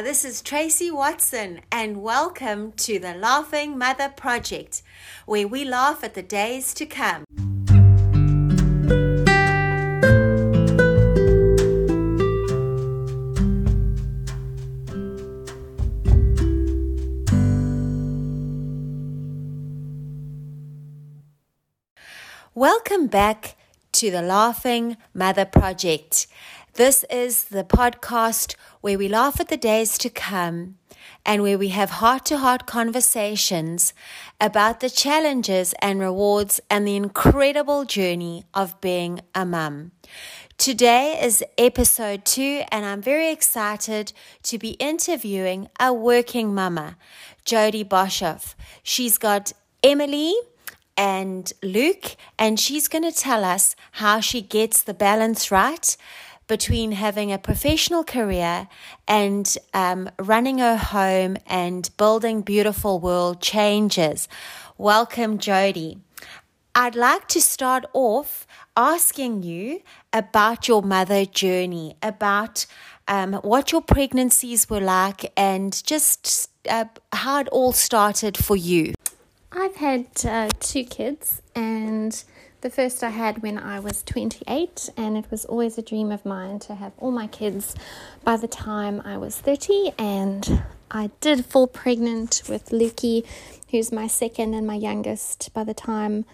Hi, this is Tracy Watson, and welcome to the Laughing Mother Project, where we laugh at the days to come. Welcome back to the Laughing Mother Project. This is the podcast where we laugh at the days to come and where we have heart to heart conversations about the challenges and rewards and the incredible journey of being a mum. Today is episode two, and I'm very excited to be interviewing a working mama, Jody Boshoff. She's got Emily and Luke, and she's going to tell us how she gets the balance right between having a professional career and um, running her home and building beautiful world changes. Welcome, Jody. I'd like to start off asking you about your mother journey, about um, what your pregnancies were like, and just uh, how it all started for you. I've had uh, two kids, and the first I had when I was 28, and it was always a dream of mine to have all my kids by the time I was 30. And I did fall pregnant with Lukey, who's my second and my youngest, by the time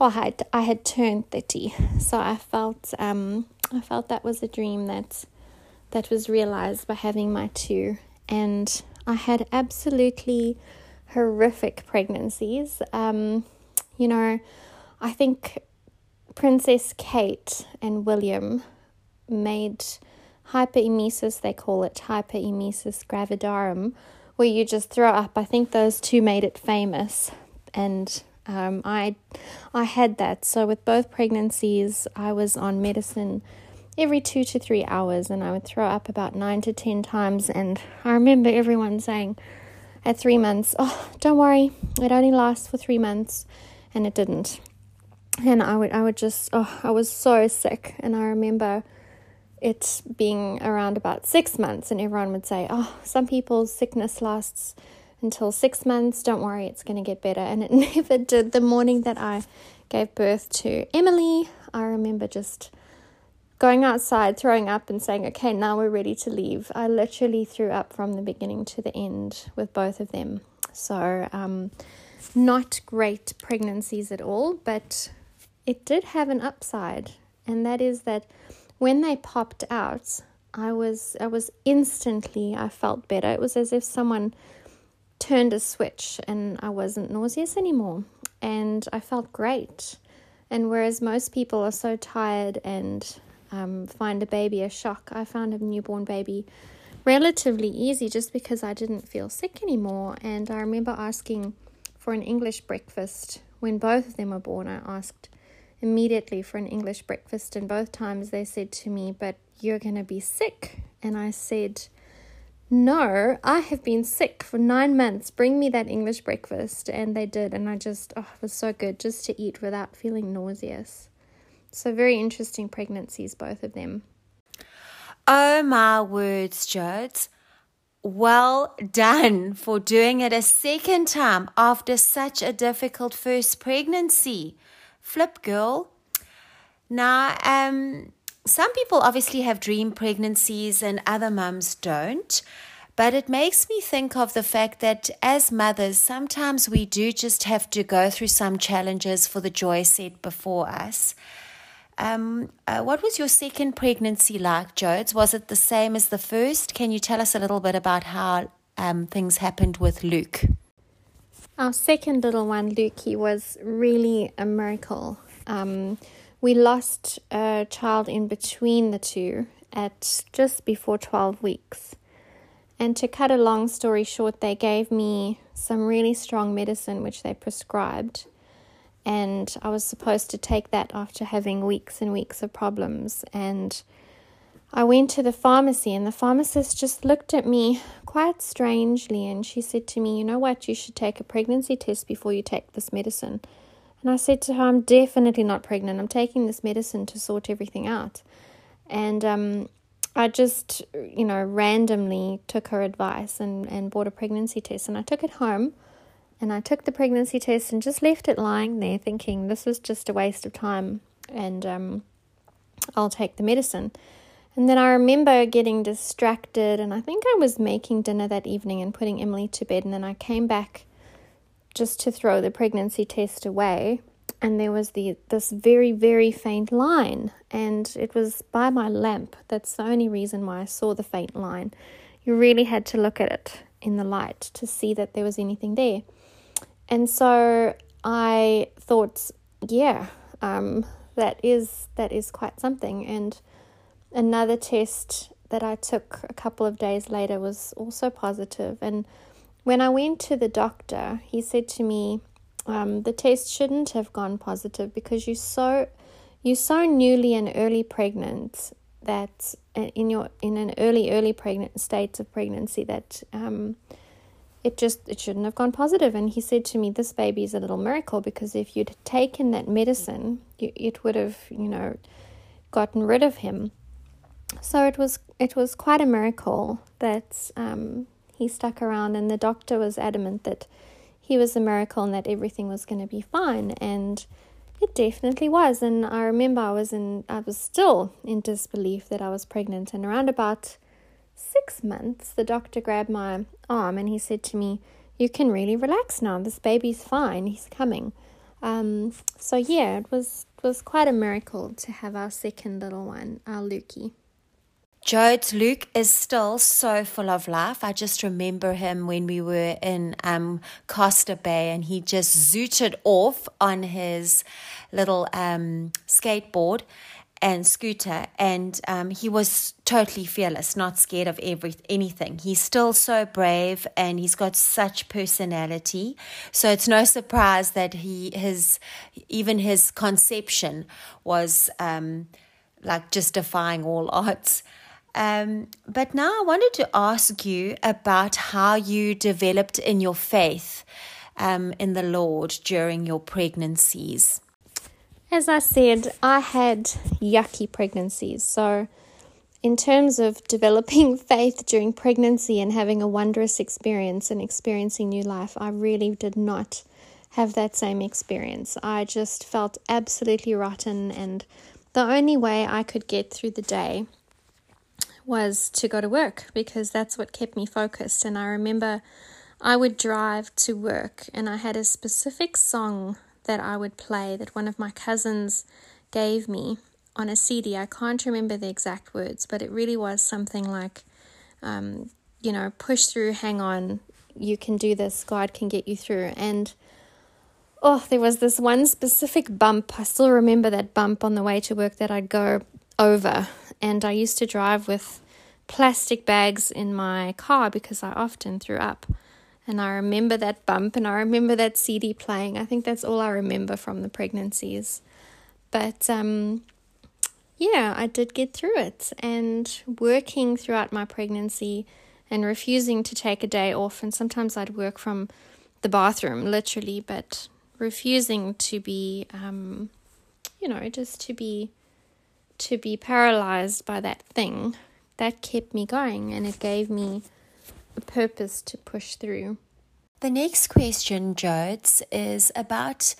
oh, I had, I had turned 30. So I felt um, I felt that was a dream that that was realized by having my two, and I had absolutely horrific pregnancies. Um, you know I think Princess Kate and William made hyperemesis, they call it hyperemesis gravidarum, where you just throw up. I think those two made it famous. And um, I, I had that. So with both pregnancies, I was on medicine every two to three hours, and I would throw up about nine to ten times. And I remember everyone saying at three months, "Oh, don't worry, it only lasts for three months," and it didn't and I would I would just oh I was so sick. And I remember it being around about six months and everyone would say oh some people's sickness lasts until six months. Don't worry it's going to get better. And it never did. The morning that I gave birth to Emily I remember just going outside throwing up and saying okay now we're ready to leave. I literally threw up from the beginning to the end with both of them. So um not great pregnancies at all but it did have an upside, and that is that when they popped out, I was I was instantly I felt better. It was as if someone turned a switch and I wasn't nauseous anymore and I felt great. And whereas most people are so tired and um, find a baby a shock, I found a newborn baby relatively easy just because I didn't feel sick anymore. And I remember asking for an English breakfast when both of them were born. I asked immediately for an English breakfast, and both times they said to me, But you're going to be sick. And I said, No, I have been sick for nine months. Bring me that English breakfast. And they did. And I just, oh, it was so good just to eat without feeling nauseous. So, very interesting pregnancies, both of them. Oh, my words, Jodes. Well done for doing it a second time after such a difficult first pregnancy. Flip girl. Now, um, some people obviously have dream pregnancies and other mums don't. But it makes me think of the fact that as mothers, sometimes we do just have to go through some challenges for the joy set before us. Um, uh, what was your second pregnancy like, Jodes? Was it the same as the first? Can you tell us a little bit about how um, things happened with Luke? Our second little one, Lukey, was really a miracle. Um, we lost a child in between the two at just before 12 weeks. And to cut a long story short, they gave me some really strong medicine which they prescribed. And I was supposed to take that after having weeks and weeks of problems. And I went to the pharmacy, and the pharmacist just looked at me quite strangely and she said to me, You know what? You should take a pregnancy test before you take this medicine. And I said to her, I'm definitely not pregnant. I'm taking this medicine to sort everything out. And um, I just, you know, randomly took her advice and, and bought a pregnancy test. And I took it home and I took the pregnancy test and just left it lying there, thinking this was just a waste of time and um, I'll take the medicine. And then I remember getting distracted, and I think I was making dinner that evening and putting Emily to bed. And then I came back just to throw the pregnancy test away and there was the this very very faint line and it was by my lamp. That's the only reason why I saw the faint line. You really had to look at it in the light to see that there was anything there. And so I thought yeah um, that is that is quite something. And another test that I took a couple of days later was also positive. and when I went to the doctor he said to me um, the test shouldn't have gone positive because you're so you're so newly and early pregnant that uh, in your in an early early pregnant state of pregnancy that um, it just it shouldn't have gone positive. positive and he said to me this baby is a little miracle because if you'd taken that medicine you, it would have you know gotten rid of him so it was it was quite a miracle that um, he stuck around and the doctor was adamant that he was a miracle and that everything was going to be fine. And it definitely was. And I remember I was in, I was still in disbelief that I was pregnant. And around about six months, the doctor grabbed my arm and he said to me, "You can really relax now. This baby's fine. He's coming." Um, so yeah, it was was quite a miracle to have our second little one, our Lukey. Jode's Luke is still so full of life. I just remember him when we were in um, Costa Bay and he just zooted off on his little um, skateboard and scooter and um, he was totally fearless not scared of every anything. He's still so brave and he's got such personality. So it's no surprise that he his even his conception was um, like just defying all odds um, but now I wanted to ask you about how you developed in your faith um, in the Lord during your pregnancies. As I said, I had yucky pregnancies. So, in terms of developing faith during pregnancy and having a wondrous experience and experiencing new life, I really did not have that same experience. I just felt absolutely rotten, and the only way I could get through the day was to go to work because that's what kept me focused. And I remember I would drive to work and I had a specific song that I would play that one of my cousins gave me on a CD. I can't remember the exact words, but it really was something like, um, you know, push through, hang on, you can do this, God can get you through. And oh, there was this one specific bump. I still remember that bump on the way to work that I'd go over. And I used to drive with plastic bags in my car because I often threw up. And I remember that bump and I remember that CD playing. I think that's all I remember from the pregnancies. But um, yeah, I did get through it. And working throughout my pregnancy and refusing to take a day off. And sometimes I'd work from the bathroom, literally, but refusing to be, um, you know, just to be to be paralyzed by that thing, that kept me going and it gave me a purpose to push through. The next question, Jodes, is about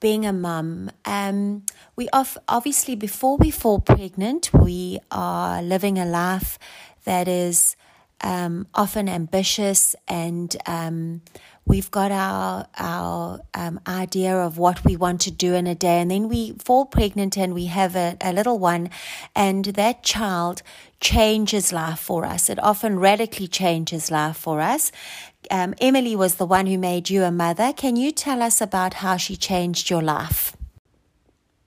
being a mum. Um, we off, obviously, before we fall pregnant, we are living a life that is um, often ambitious and um, we've got our our um, idea of what we want to do in a day, and then we fall pregnant and we have a, a little one, and that child changes life for us. It often radically changes life for us. Um, Emily was the one who made you a mother. Can you tell us about how she changed your life?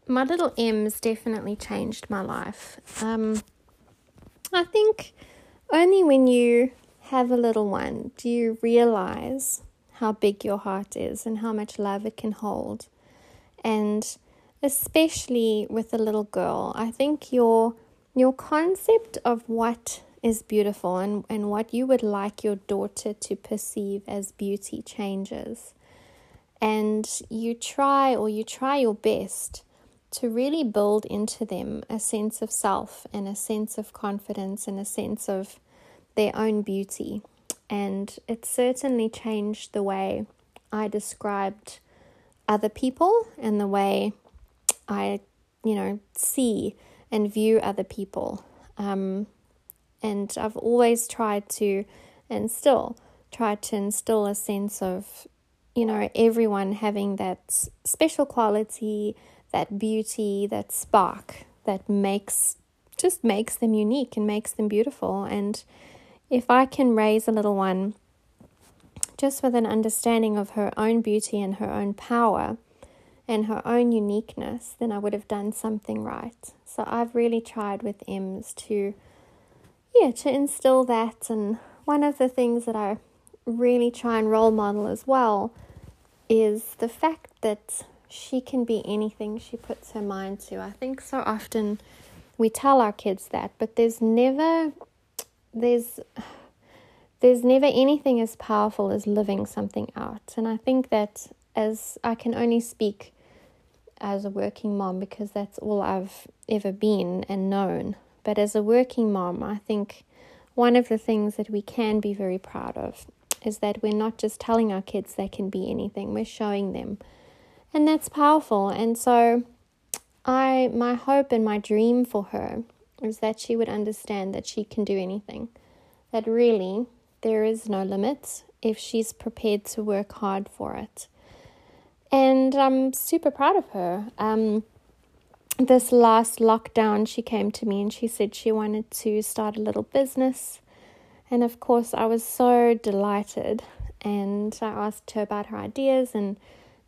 My little M's definitely changed my life. Um, I think only when you have a little one do you realize how big your heart is and how much love it can hold. And especially with a little girl, I think your your concept of what is beautiful and, and what you would like your daughter to perceive as beauty changes. And you try or you try your best to really build into them a sense of self and a sense of confidence and a sense of their own beauty. And it certainly changed the way I described other people and the way I, you know, see and view other people. Um, and I've always tried to and still try to instill a sense of, you know, everyone having that special quality, that beauty, that spark that makes just makes them unique and makes them beautiful. And if I can raise a little one just with an understanding of her own beauty and her own power and her own uniqueness, then I would have done something right. So I've really tried with Ems to, yeah, to instill that. And one of the things that I really try and role model as well is the fact that she can be anything she puts her mind to. I think so often we tell our kids that, but there's never there's there's never anything as powerful as living something out. And I think that as I can only speak as a working mom because that's all I've ever been and known. But as a working mom, I think one of the things that we can be very proud of is that we're not just telling our kids they can be anything, we're showing them. And that's powerful. And so I my hope and my dream for her is that she would understand that she can do anything. That really there is no limit if she's prepared to work hard for it. And I'm super proud of her. Um, this last lockdown, she came to me and she said she wanted to start a little business. And of course, I was so delighted. And I asked her about her ideas, and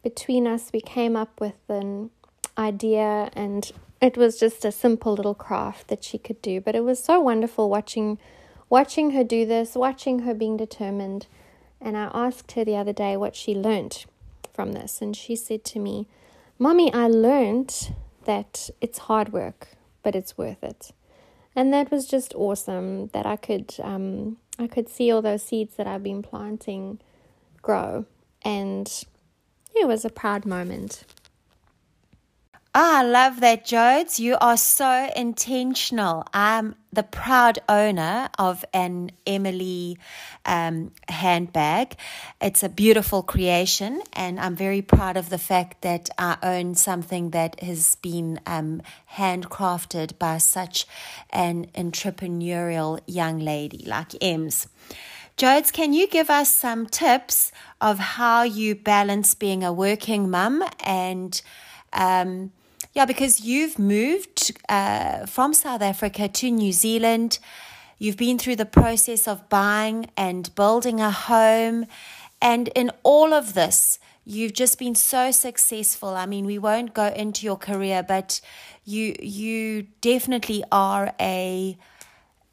between us, we came up with an idea. And it was just a simple little craft that she could do. But it was so wonderful watching watching her do this, watching her being determined. And I asked her the other day what she learnt from this. And she said to me, Mommy, I learned that it's hard work, but it's worth it. And that was just awesome that I could um, I could see all those seeds that I've been planting grow. And it was a proud moment. Ah, I love that, Jodes. You are so intentional. I'm the proud owner of an Emily um, handbag. It's a beautiful creation, and I'm very proud of the fact that I own something that has been um, handcrafted by such an entrepreneurial young lady like Ems. Jodes, can you give us some tips of how you balance being a working mum and um, yeah, because you've moved uh, from South Africa to New Zealand. You've been through the process of buying and building a home. And in all of this, you've just been so successful. I mean, we won't go into your career, but you you definitely are a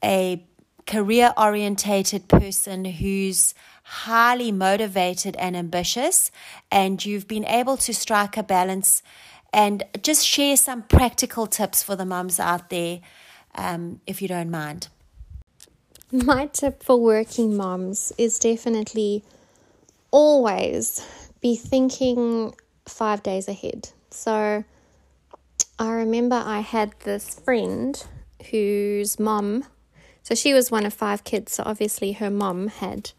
a career orientated person who's highly motivated and ambitious and you've been able to strike a balance and just share some practical tips for the mums out there, um, if you don't mind. My tip for working moms is definitely always be thinking five days ahead. So I remember I had this friend whose mom, so she was one of five kids, so obviously her mom had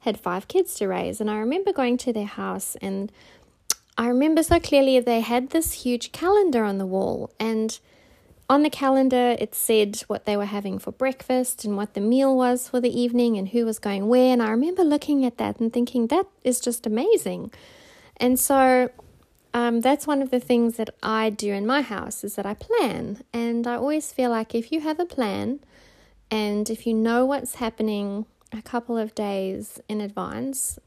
had five kids to raise and I remember going to their house and I remember so clearly they had this huge calendar on the wall, and on the calendar it said what they were having for breakfast and what the meal was for the evening and who was going where. And I remember looking at that and thinking, that is just amazing. And so um, that's one of the things that I do in my house is that I plan. And I always feel like if you have a plan and if you know what's happening a couple of days in advance,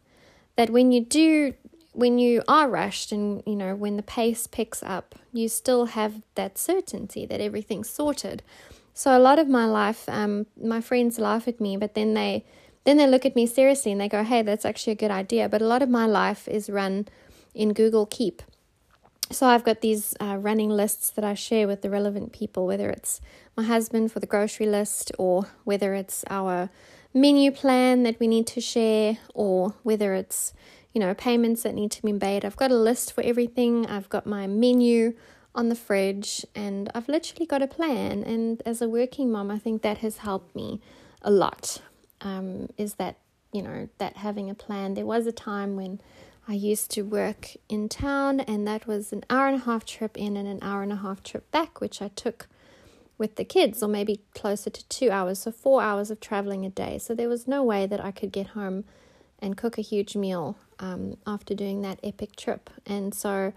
that when you do when you are rushed and you know when the pace picks up you still have that certainty that everything's sorted. So a lot of my life um, my friends laugh at me but then they then they look at me seriously and they go hey that's actually a good idea. But a lot of my life is run in google keep. So i've got these uh, running lists that i share with the relevant people whether it's my husband for the grocery list or whether it's our menu plan that we need to share or whether it's you know, payments that need to be made. I've got a list for everything. I've got my menu on the fridge, and I've literally got a plan. And as a working mom, I think that has helped me a lot. Um, is that you know that having a plan? There was a time when I used to work in town, and that was an hour and a half trip in and an hour and a half trip back, which I took with the kids, or maybe closer to two hours, so four hours of traveling a day. So there was no way that I could get home and cook a huge meal um, after doing that epic trip. And so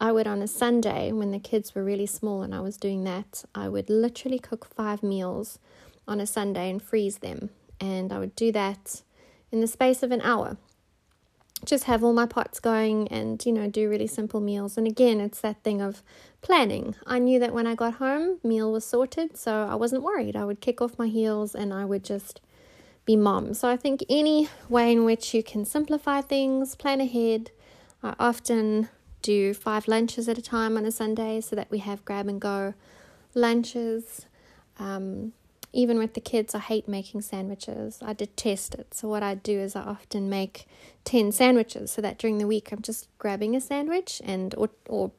I would, on a Sunday, when the kids were really small and I was doing that, I would literally cook five meals on a Sunday and freeze them. And I would do that in the space of an hour just have all my pots going and you know do really simple meals and again it's that thing of planning i knew that when i got home meal was sorted so i wasn't worried i would kick off my heels and i would just be mom so i think any way in which you can simplify things plan ahead i often do five lunches at a time on a sunday so that we have grab and go lunches um, even with the kids, I hate making sandwiches. I detest it. So, what I do is I often make 10 sandwiches so that during the week I'm just grabbing a sandwich and, or, or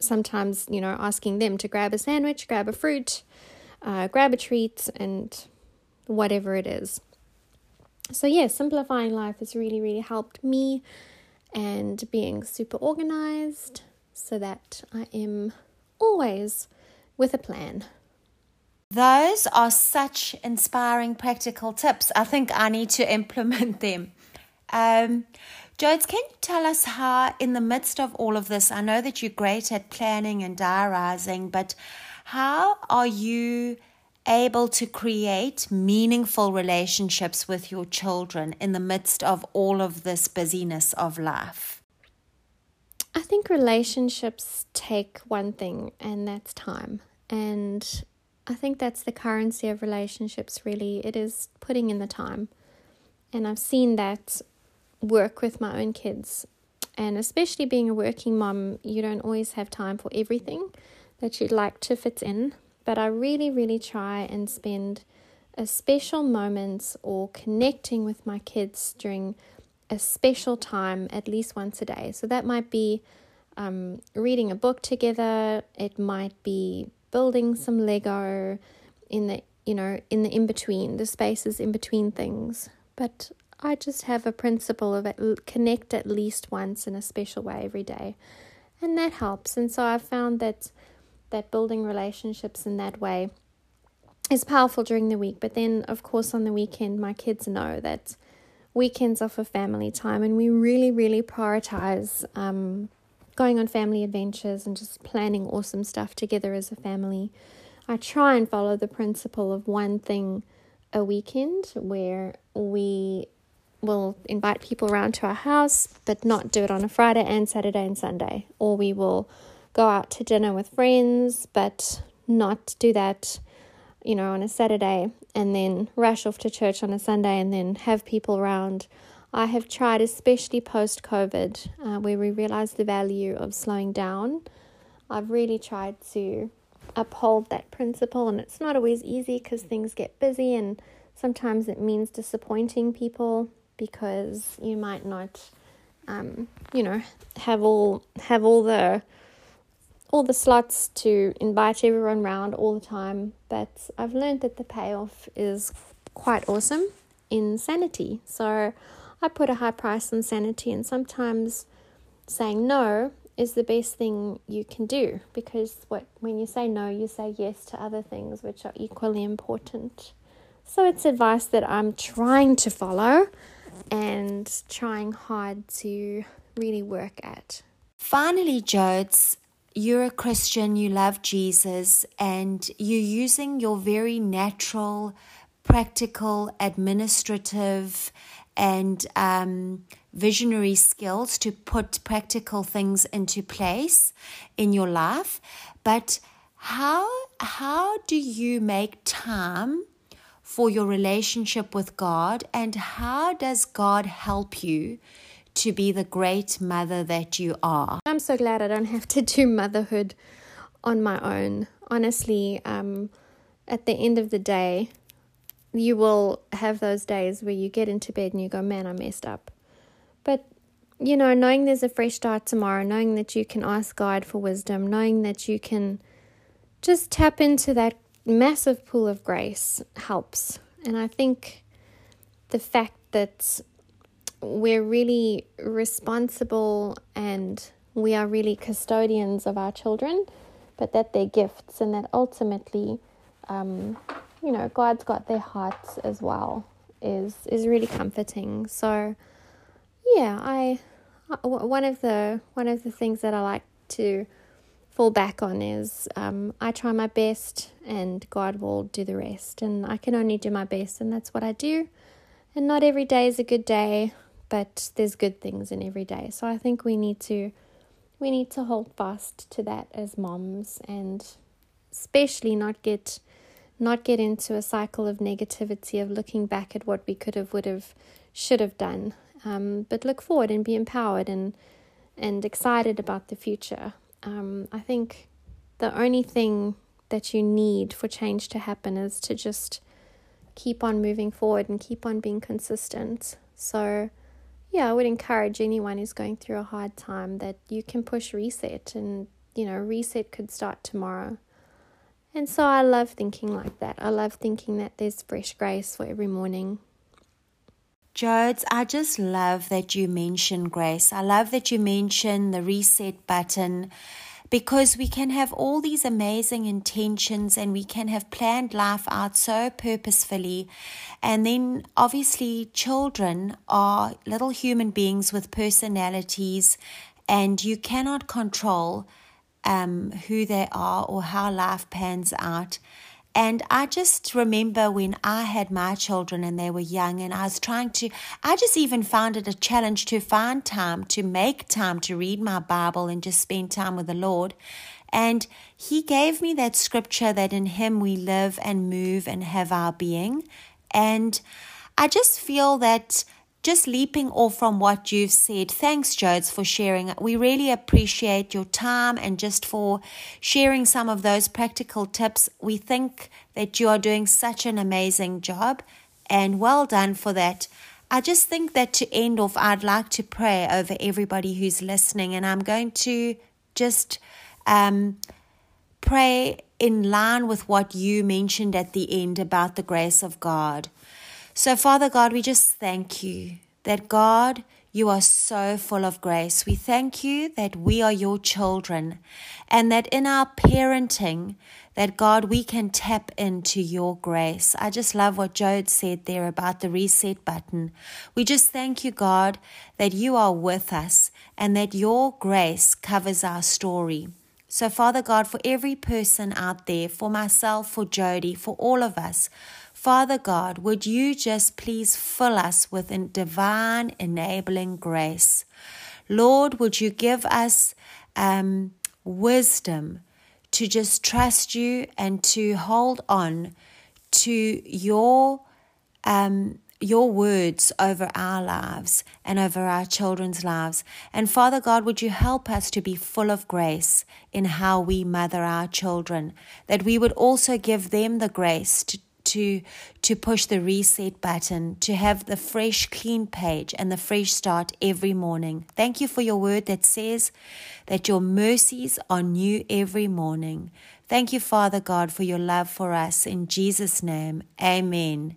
sometimes, you know, asking them to grab a sandwich, grab a fruit, uh, grab a treat, and whatever it is. So, yeah, simplifying life has really, really helped me and being super organized so that I am always with a plan. Those are such inspiring practical tips. I think I need to implement them. Um, Jodes, can you tell us how, in the midst of all of this, I know that you're great at planning and diarizing, but how are you able to create meaningful relationships with your children in the midst of all of this busyness of life? I think relationships take one thing, and that's time. And I think that's the currency of relationships, really. It is putting in the time. And I've seen that work with my own kids. And especially being a working mom, you don't always have time for everything that you'd like to fit in. But I really, really try and spend a special moments or connecting with my kids during a special time at least once a day. So that might be um, reading a book together, it might be building some Lego in the you know in the in between the spaces in between things. But I just have a principle of it connect at least once in a special way every day. And that helps. And so I've found that that building relationships in that way is powerful during the week but then of course on the weekend my kids know that weekends are for family time and we really really prioritize um, going on family adventures and just planning awesome stuff together as a family. I try and follow the principle of one thing a weekend where we will invite people around to our house, but not do it on a Friday and Saturday and Sunday. Or we will go out to dinner with friends, but not do that, you know, on a Saturday and then rush off to church on a Sunday and then have people around I have tried, especially post COVID, uh, where we realized the value of slowing down. I've really tried to uphold that principle, and it's not always easy because things get busy, and sometimes it means disappointing people because you might not, um, you know, have all have all the all the slots to invite everyone round all the time. But I've learned that the payoff is quite awesome in sanity. So I put a high price on sanity, and sometimes saying no is the best thing you can do because what when you say no, you say yes to other things which are equally important. So it's advice that I'm trying to follow and trying hard to really work at. Finally, Jodes, you're a Christian, you love Jesus, and you're using your very natural, practical, administrative, and um, visionary skills to put practical things into place in your life. But how how do you make time for your relationship with God, and how does God help you? To be the great mother that you are. I'm so glad I don't have to do motherhood on my own. Honestly, um, at the end of the day, you will have those days where you get into bed and you go, man, I messed up. But you know, knowing there's a fresh start tomorrow, knowing that you can ask God for wisdom, knowing that you can just tap into that massive pool of grace helps. And I think the fact that we're really responsible and we are really custodians of our children, but that they're gifts and that ultimately, um, you know, God's got their hearts as well is is really comforting. So, yeah, I one of the one of the things that I like to fall back on is um, I try my best and God will do the rest. And I can only do my best, and that's what I do. And not every day is a good day, but there's good things in every day. So I think we need to we need to hold fast to that as moms and especially not get not get into a cycle of negativity of looking back at what we could have would have should have done. Um, but look forward and be empowered and and excited about the future. Um, i think the only thing that you need for change to happen is to just keep on moving forward and keep on being consistent. So yeah, I would encourage anyone who's going through a hard time that you can push reset and, you know, reset could start tomorrow. And so I love thinking like that. I love thinking that there's fresh grace for every morning. Jodes, I just love that you mention grace. I love that you mention the reset button because we can have all these amazing intentions and we can have planned life out so purposefully. And then, obviously, children are little human beings with personalities, and you cannot control um, who they are or how life pans out. And I just remember when I had my children and they were young, and I was trying to, I just even found it a challenge to find time, to make time to read my Bible and just spend time with the Lord. And He gave me that scripture that in Him we live and move and have our being. And I just feel that just leaping off from what you've said, thanks, Jodes, for sharing. We really appreciate your time and just for sharing some of those practical tips. We think that you are doing such an amazing job and well done for that. I just think that to end off, I'd like to pray over everybody who's listening, and I'm going to just um, pray in line with what you mentioned at the end about the grace of God. So, Father God, we just thank you that God, you are so full of grace. We thank you that we are your children and that in our parenting, that God, we can tap into your grace. I just love what Jode said there about the reset button. We just thank you, God, that you are with us and that your grace covers our story. So, Father God, for every person out there, for myself, for Jody, for all of us, Father God, would you just please fill us with divine enabling grace? Lord, would you give us um, wisdom to just trust you and to hold on to your um, your words over our lives and over our children's lives. And Father God, would you help us to be full of grace in how we mother our children, that we would also give them the grace to to to push the reset button to have the fresh clean page and the fresh start every morning. Thank you for your word that says that your mercies are new every morning. Thank you father god for your love for us. In jesus name amen